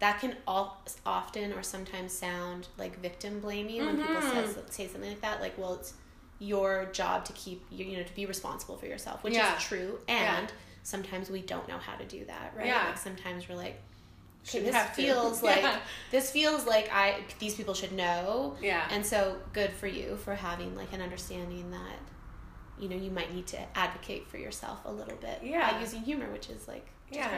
that can all often or sometimes sound like victim blaming when people Mhm. say, say something like that. Like, well, it's your job to keep you, you know, to be responsible for yourself, which Yeah. is true. Yeah. Sometimes we don't know how to do that, right? Yeah. Like sometimes we're like, okay, this have to. feels [LAUGHS] like Yeah. this feels like I these people should know. yeah And so good for you for having like an understanding that you know you might need to advocate for yourself a little bit Yeah. by using humor, which is like yeah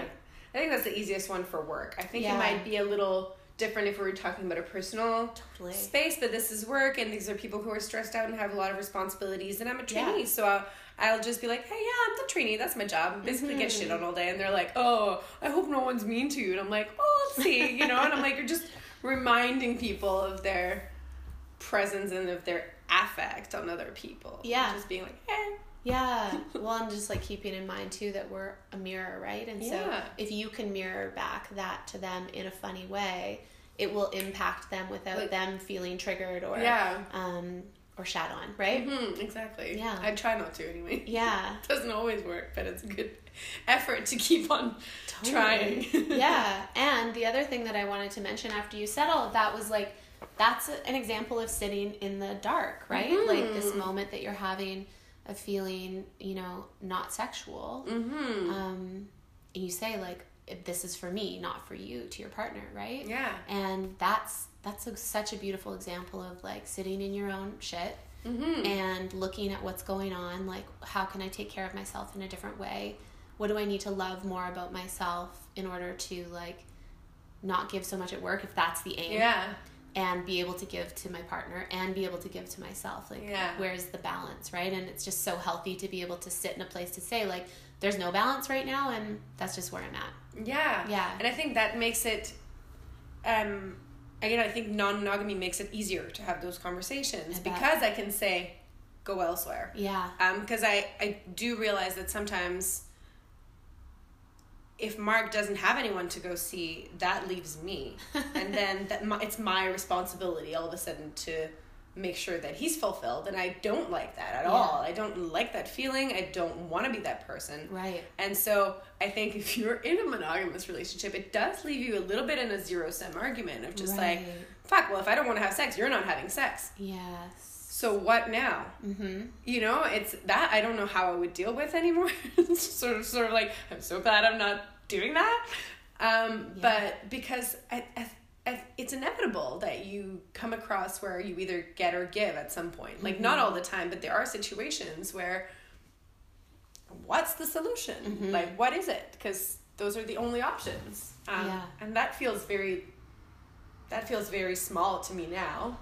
i think that's the easiest one for work i think Yeah. it might be a little different if we were talking about a personal Totally. space, but this is work, and these are people who are stressed out and have a lot of responsibilities. And I'm a trainee, Yeah. so I'll, I'll just be like, "Hey, yeah, I'm the trainee. That's my job. Basically, get Mhm. shit on all day." And they're like, "Oh, I hope no one's mean to you." And I'm like, "Oh, let's see," you know. And I'm like, "You're just reminding people of their presence and of their affect on other people. Yeah. just being like, "Hey, Yeah. [LAUGHS] well, and just like keeping in mind too that we're a mirror, right? And so Yeah. if you can mirror back that to them in a funny way, it will impact them without Like- them feeling triggered or yeah." um or shat on, right? hmm exactly. Yeah. I try not to anyway. Yeah. It [LAUGHS] doesn't always work, but it's a good effort to keep on trying. [LAUGHS] yeah. And the other thing that I wanted to mention after you said all of that was like, that's an example of sitting in the dark, right? Like this moment that you're having of feeling, you know, not sexual. Mm-hmm. Um, and you say like, this is for me, not for you, to your partner, right? yeah. And that's that's a, such a beautiful example of like sitting in your own shit Mm-hmm. and looking at what's going on like how can i take care of myself in a different way what do i need to love more about myself in order to like not give so much at work if that's the aim yeah. and be able to give to my partner and be able to give to myself like Yeah. where's the balance right and it's just so healthy to be able to sit in a place to say like there's no balance right now and that's just where i'm at Yeah. Yeah. And I think that makes it um again I think non monogamy makes it easier to have those conversations I because I can say go elsewhere. yeah Um because I I do realize that sometimes if Mark doesn't have anyone to go see, that leaves me. [LAUGHS] and then that my, it's my responsibility all of a sudden to make sure that he's fulfilled and I don't like that at Yeah. all. I don't like that feeling. I don't want to be that person. right And so I think if you're in a monogamous relationship, it does leave you a little bit in a zero sum argument of just like, fuck, well, if I don't want to have sex, you're not having sex. yes So what now? mm-hmm You know, it's that I don't know how I would deal with anymore. [LAUGHS] it's sort of, sort of like, I'm so glad I'm not doing that. Um, Yeah. But because I, I, it's inevitable that you come across where you either get or give at some point. Like, not Mm-hmm. all the time, but there are situations where what's the solution? Mhm. Like, what is it? Because those are the only options. Um, Yeah. And that feels very, that feels very small to me now.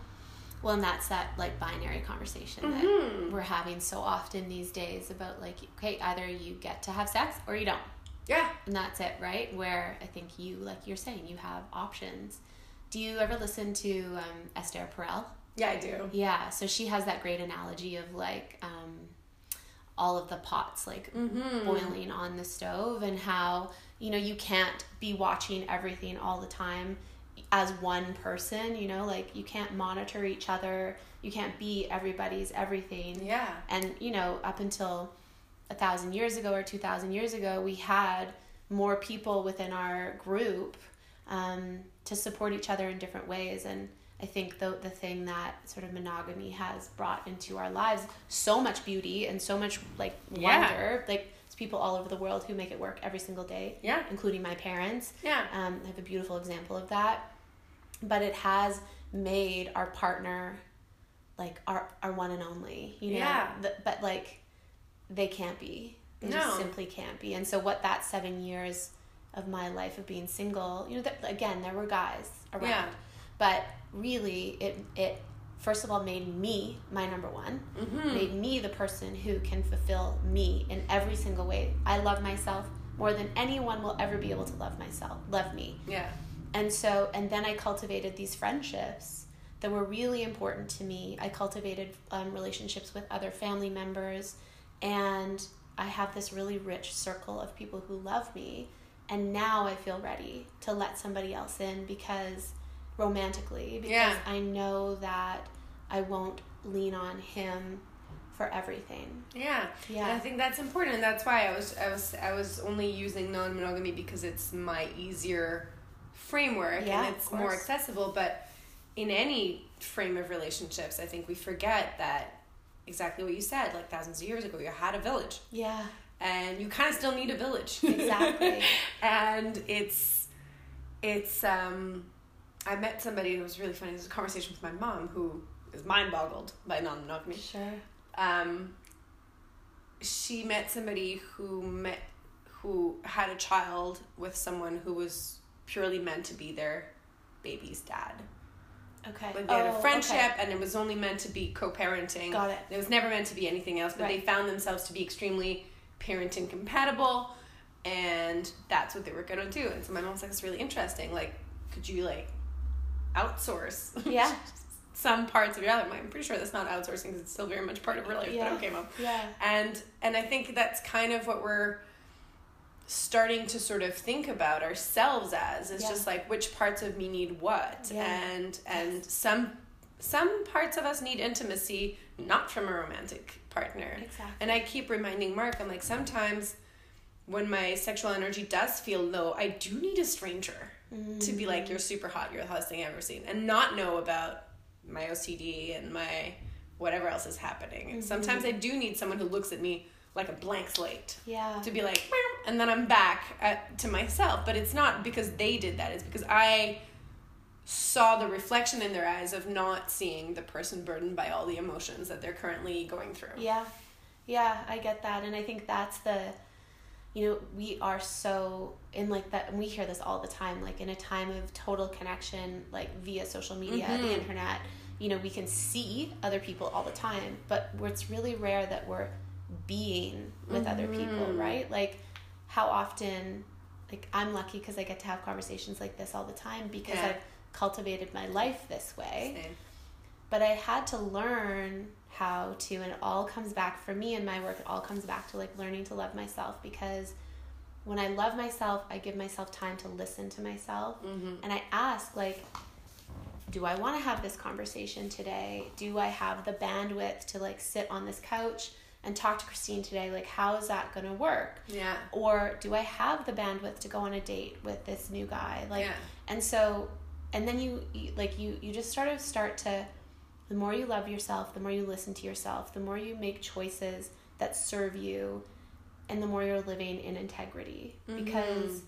Well, and that's that like binary conversation Mhm. that we're having so often these days about like, okay, either you get to have sex or you don't. Yeah. And that's it, right? Where I think you, like you're saying, you have options. Do you ever listen to um, Esther Perel? Yeah, I do. Yeah, so she has that great analogy of like um, all of the pots like Mm-hmm. boiling on the stove and how you know you can't be watching everything all the time as one person you know like you can't monitor each other you can't be everybody's everything Yeah. and you know up until a thousand years ago or two thousand years ago we had more people within our group um, to support each other in different ways and i think the, the thing that sort of monogamy has brought into our lives so much beauty and so much like Yeah. wonder like there's people all over the world who make it work every single day Yeah. including my parents Yeah. um, I have a beautiful example of that. But it has made our partner like our our one and only. You know, Yeah. Th- but like they can't be. They No. just simply can't be. And so what that seven years of my life of being single, you know, th- again there were guys around, Yeah. but really it it first of all made me my number one Mm-hmm. made me the person who can fulfill me in every single way. I love myself more than anyone will ever be able to love myself, love me. Yeah. And so, and then I cultivated these friendships that were really important to me. I cultivated um, relationships with other family members, and I have this really rich circle of people who love me. And now I feel ready to let somebody else in because romantically, because Yeah. I know that I won't lean on him for everything. Yeah. Yeah. And I think that's important. And that's why I was I was I was only using non monogamy because it's my easier framework Yeah, and it's more accessible. But in any frame of relationships, I think we forget that exactly what you said, like thousands of years ago, you had a village. Yeah, And you kind of still need a village. [LAUGHS] Exactly. [LAUGHS] and it's it's um I met somebody who was really funny. It was a conversation with my mom who is mind boggled by non monogamy sure. um, she met somebody who met who had a child with someone who was purely meant to be their baby's dad. Okay. Like they had Oh, a friendship, okay. and it was only meant to be co-parenting. Got it. It was never meant to be anything else, but Right. they found themselves to be extremely parenting compatible, and that's what they were gonna do. And so my mom's like, "It's really interesting. Like, could you like outsource?" [LAUGHS] Yeah. Some parts of your life. I'm pretty sure that's not outsourcing because it's still very much part of her life. Yeah. But okay, mom Yeah. and and i think that's kind of what we're starting to sort of think about ourselves as it's Yeah. just like which parts of me need what Yeah. and and some some parts of us need intimacy not from a romantic partner. Exactly. and i keep reminding mark i'm like sometimes when my sexual energy does feel low i do need a stranger to be like mm. you're super hot you're the hottest thing i've ever seen and not know about my ocd and my whatever else is happening. And sometimes mm-hmm. i do need someone who looks at me like a blank slate Yeah. to be like and then i'm back at, to myself. But it's not because they did that it's because i saw the reflection in their eyes of not seeing the person burdened by all the emotions that they're currently going through Yeah. Yeah, I get that. And I think that's the you know, we are so in like that and we hear this all the time, like in a time of total connection, like via social media, Mhm. the internet, you know, we can see other people all the time, but it's really rare that we're being with other people, Mhm. right? Like how often like I'm lucky because I get to have conversations like this all the time because Yeah. I've cultivated my life this way Same. but I had to learn how to, and it all comes back for me in my work, it all comes back to like learning to love myself because when I love myself, I give myself time to listen to myself Mhm. and I ask, like, do I want to have this conversation today? Do I have the bandwidth to like sit on this couch and talk to Christine today? Like, how is that going to work? yeah Or do I have the bandwidth to go on a date with this new guy? Like, yeah and so and then you, you like you you just sort of start to the more you love yourself the more you listen to yourself the more you make choices that serve you and the more you're living in integrity. Mm-hmm. Because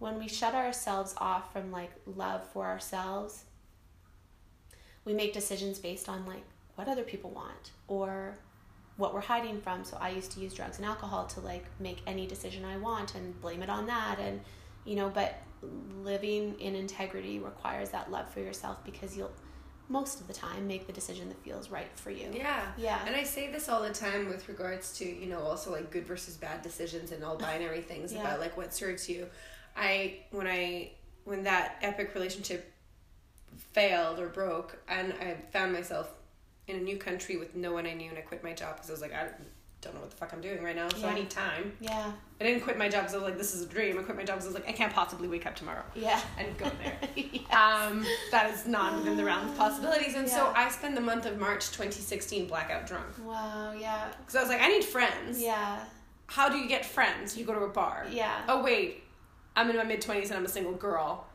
when we shut ourselves off from like love for ourselves we make decisions based on like what other people want or what we're hiding from. So i used to use drugs and alcohol to like make any decision i want and blame it on that and you know but living in integrity requires that love for yourself because you'll most of the time make the decision that feels right for you yeah Yeah. and i say this all the time with regards to you know also like good versus bad decisions and all binary things Yeah. about like what serves you i when i when that epic relationship failed or broke, and I found myself in a new country with no one I knew, and I quit my job because I was like, I don't know what the fuck I'm doing right now, so I need time. Yeah. I didn't quit my job because I was like, this is a dream. I quit my job because I was like, I can't possibly wake up tomorrow Yeah. and go there. [LAUGHS] yes. um, that is not within the realm of possibilities. And so I spent the month of March 2016 blackout drunk. wow. Yeah. Because I was like, I need friends. Yeah. How do you get friends? You go to a bar. Yeah. Oh, wait. I'm in my mid 20s and I'm a single girl.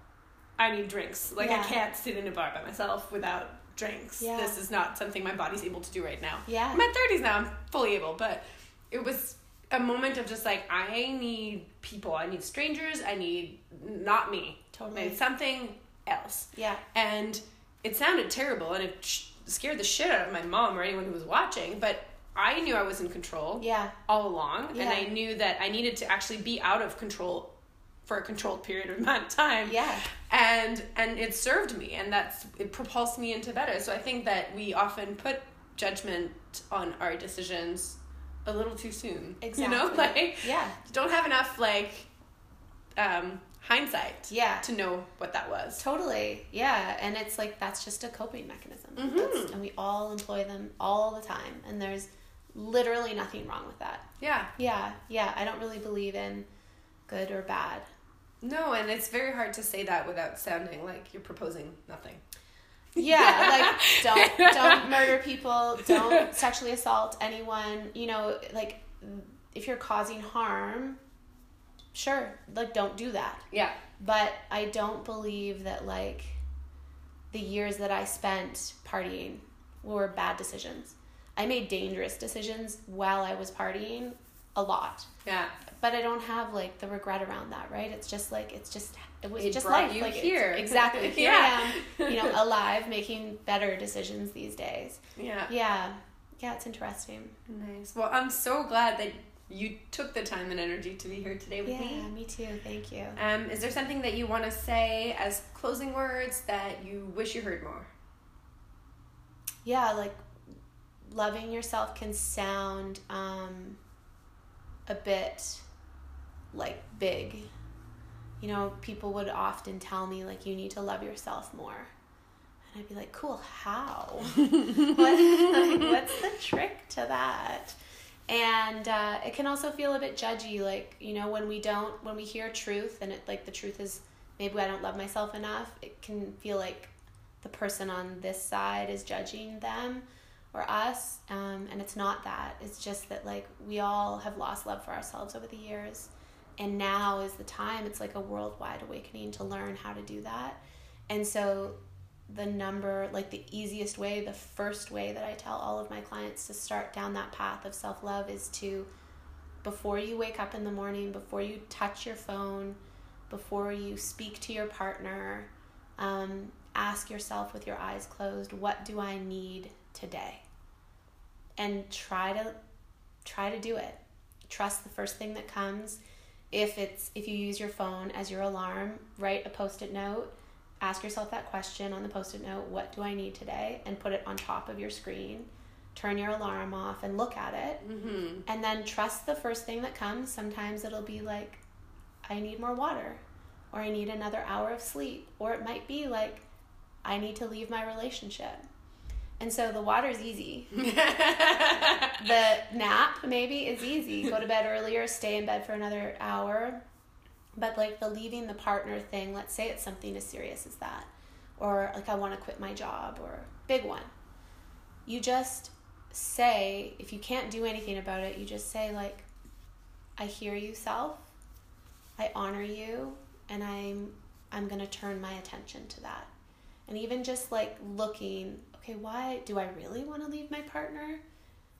I need drinks. Like, I can't sit in a bar by myself without drinks. Yeah. This is not something my body's able to do right now. Yeah. I'm at 30s now. I'm fully able. But it was a moment of just like, I need people. I need strangers. I need not me. I Totally. need something else. Yeah. And it sounded terrible and it scared the shit out of my mom or anyone who was watching. But I knew I was in control Yeah. all along. And I knew that I needed to actually be out of control for a controlled period of [LAUGHS] amount of time Yeah. and and it served me and that's it propulsed me into better so i think that we often put judgment on our decisions a little too soon Exactly. [LAUGHS] you know like Yeah. don't have enough like um hindsight Yeah. to know what that was Totally. Yeah. And it's like that's just a coping mechanism. Mhm. That's, and we all employ them all the time. And there's literally nothing wrong with that. yeah Yeah. Yeah. I don't really believe in good or bad. No and it's very hard to say that without sounding like you're proposing nothing Yeah, [LAUGHS] like don't don't [LAUGHS] murder people, don't sexually assault anyone. You know, like if you're causing harm, sure, like don't do that. yeah But I don't believe that like the years that I spent partying were bad decisions. I made dangerous decisions while I was partying a lot. yeah But I don't have like the regret around that, right? It's just like it's just it was It just life. you like here. [LAUGHS] exactly. Here Yeah. I am, you know, alive, making better decisions these days. yeah Yeah, yeah, it's interesting. nice well i'm so glad that you took the time and energy to be here today with Yeah, me me too. Thank you. Um, is there something that you want to say as closing words that you wish you heard more? yeah like loving yourself can sound um a bit like big. You know people would often tell me like you need to love yourself more. And i'd be like cool how? [LAUGHS] What, like, what's the trick to that? And uh, it can also feel a bit judgy like you know when we don't when we hear truth and it like the truth is maybe i don't love myself enough it can feel like the person on this side is judging them or us um, and it's not that. It's just that like we all have lost love for ourselves over the years and now is the time. It's like a worldwide awakening to learn how to do that. And so the number like the easiest way the first way that i tell all of my clients to start down that path of self-love is to before you wake up in the morning before you touch your phone before you speak to your partner um, ask yourself with your eyes closed what do i need today? And try to try to do it. Trust the first thing that comes if it's if you use your phone as your alarm write a post-it note ask yourself that question on the post-it note what do i need today? and put it on top of your screen. Turn your alarm off and look at it. Mm-hmm. and then trust the first thing that comes. Sometimes it'll be like i need more water or i need another hour of sleep or it might be like i need to leave my relationship and so the water is easy. [LAUGHS] The nap maybe is easy. Go to bed earlier stay in bed for another hour. But like the leaving the partner thing let's say it's something as serious as that. Or like i want to quit my job or big one. You just say if you can't do anything about it you just say like i hear you self. I honor you and i'm i'm going to turn my attention to that. And even just like looking okay why do i really want to leave my partner?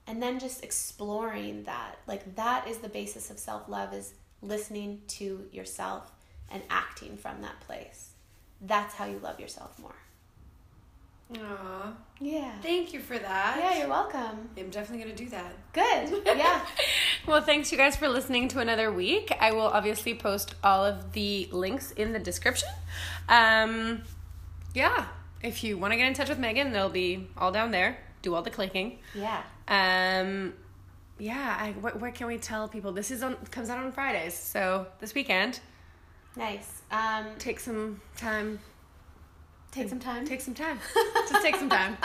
And then just exploring that like that is the basis of self-love is listening to yourself and acting from that place. That's how you love yourself more. Aw, yeah. Thank you for that. yeah you're welcome. I'm definitely gonna do that. good. [LAUGHS] Yeah. Well, thanks you guys for listening to another week. I will obviously post all of the links in the description. Um, yeah, if you want to get in touch with Megan, they'll be all down there. Do all the clicking. yeah Um, yeah, I, what, what can we tell people? This is on comes out on Fridays, so this weekend, nice um take some time Take some time. Take some time. [LAUGHS] Just take some time.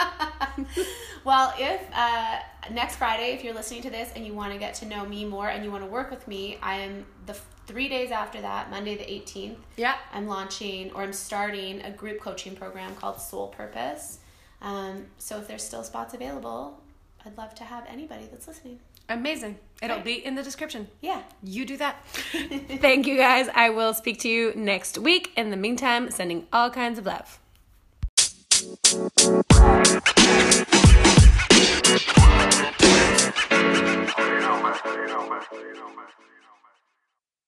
[LAUGHS] well, if uh, next Friday, if you're listening to this and you want to get to know me more and you want to work with me, I am the f- three days after that, Monday the 18th. Yeah. I'm launching or I'm starting a group coaching program called Soul Purpose. Um, so if there's still spots available, I'd love to have anybody that's listening. Amazing. It'll Right. be in the description. Yeah. You do that. [LAUGHS] Thank you guys. I will speak to you next week. In the meantime, sending all kinds of love. You know, man. You.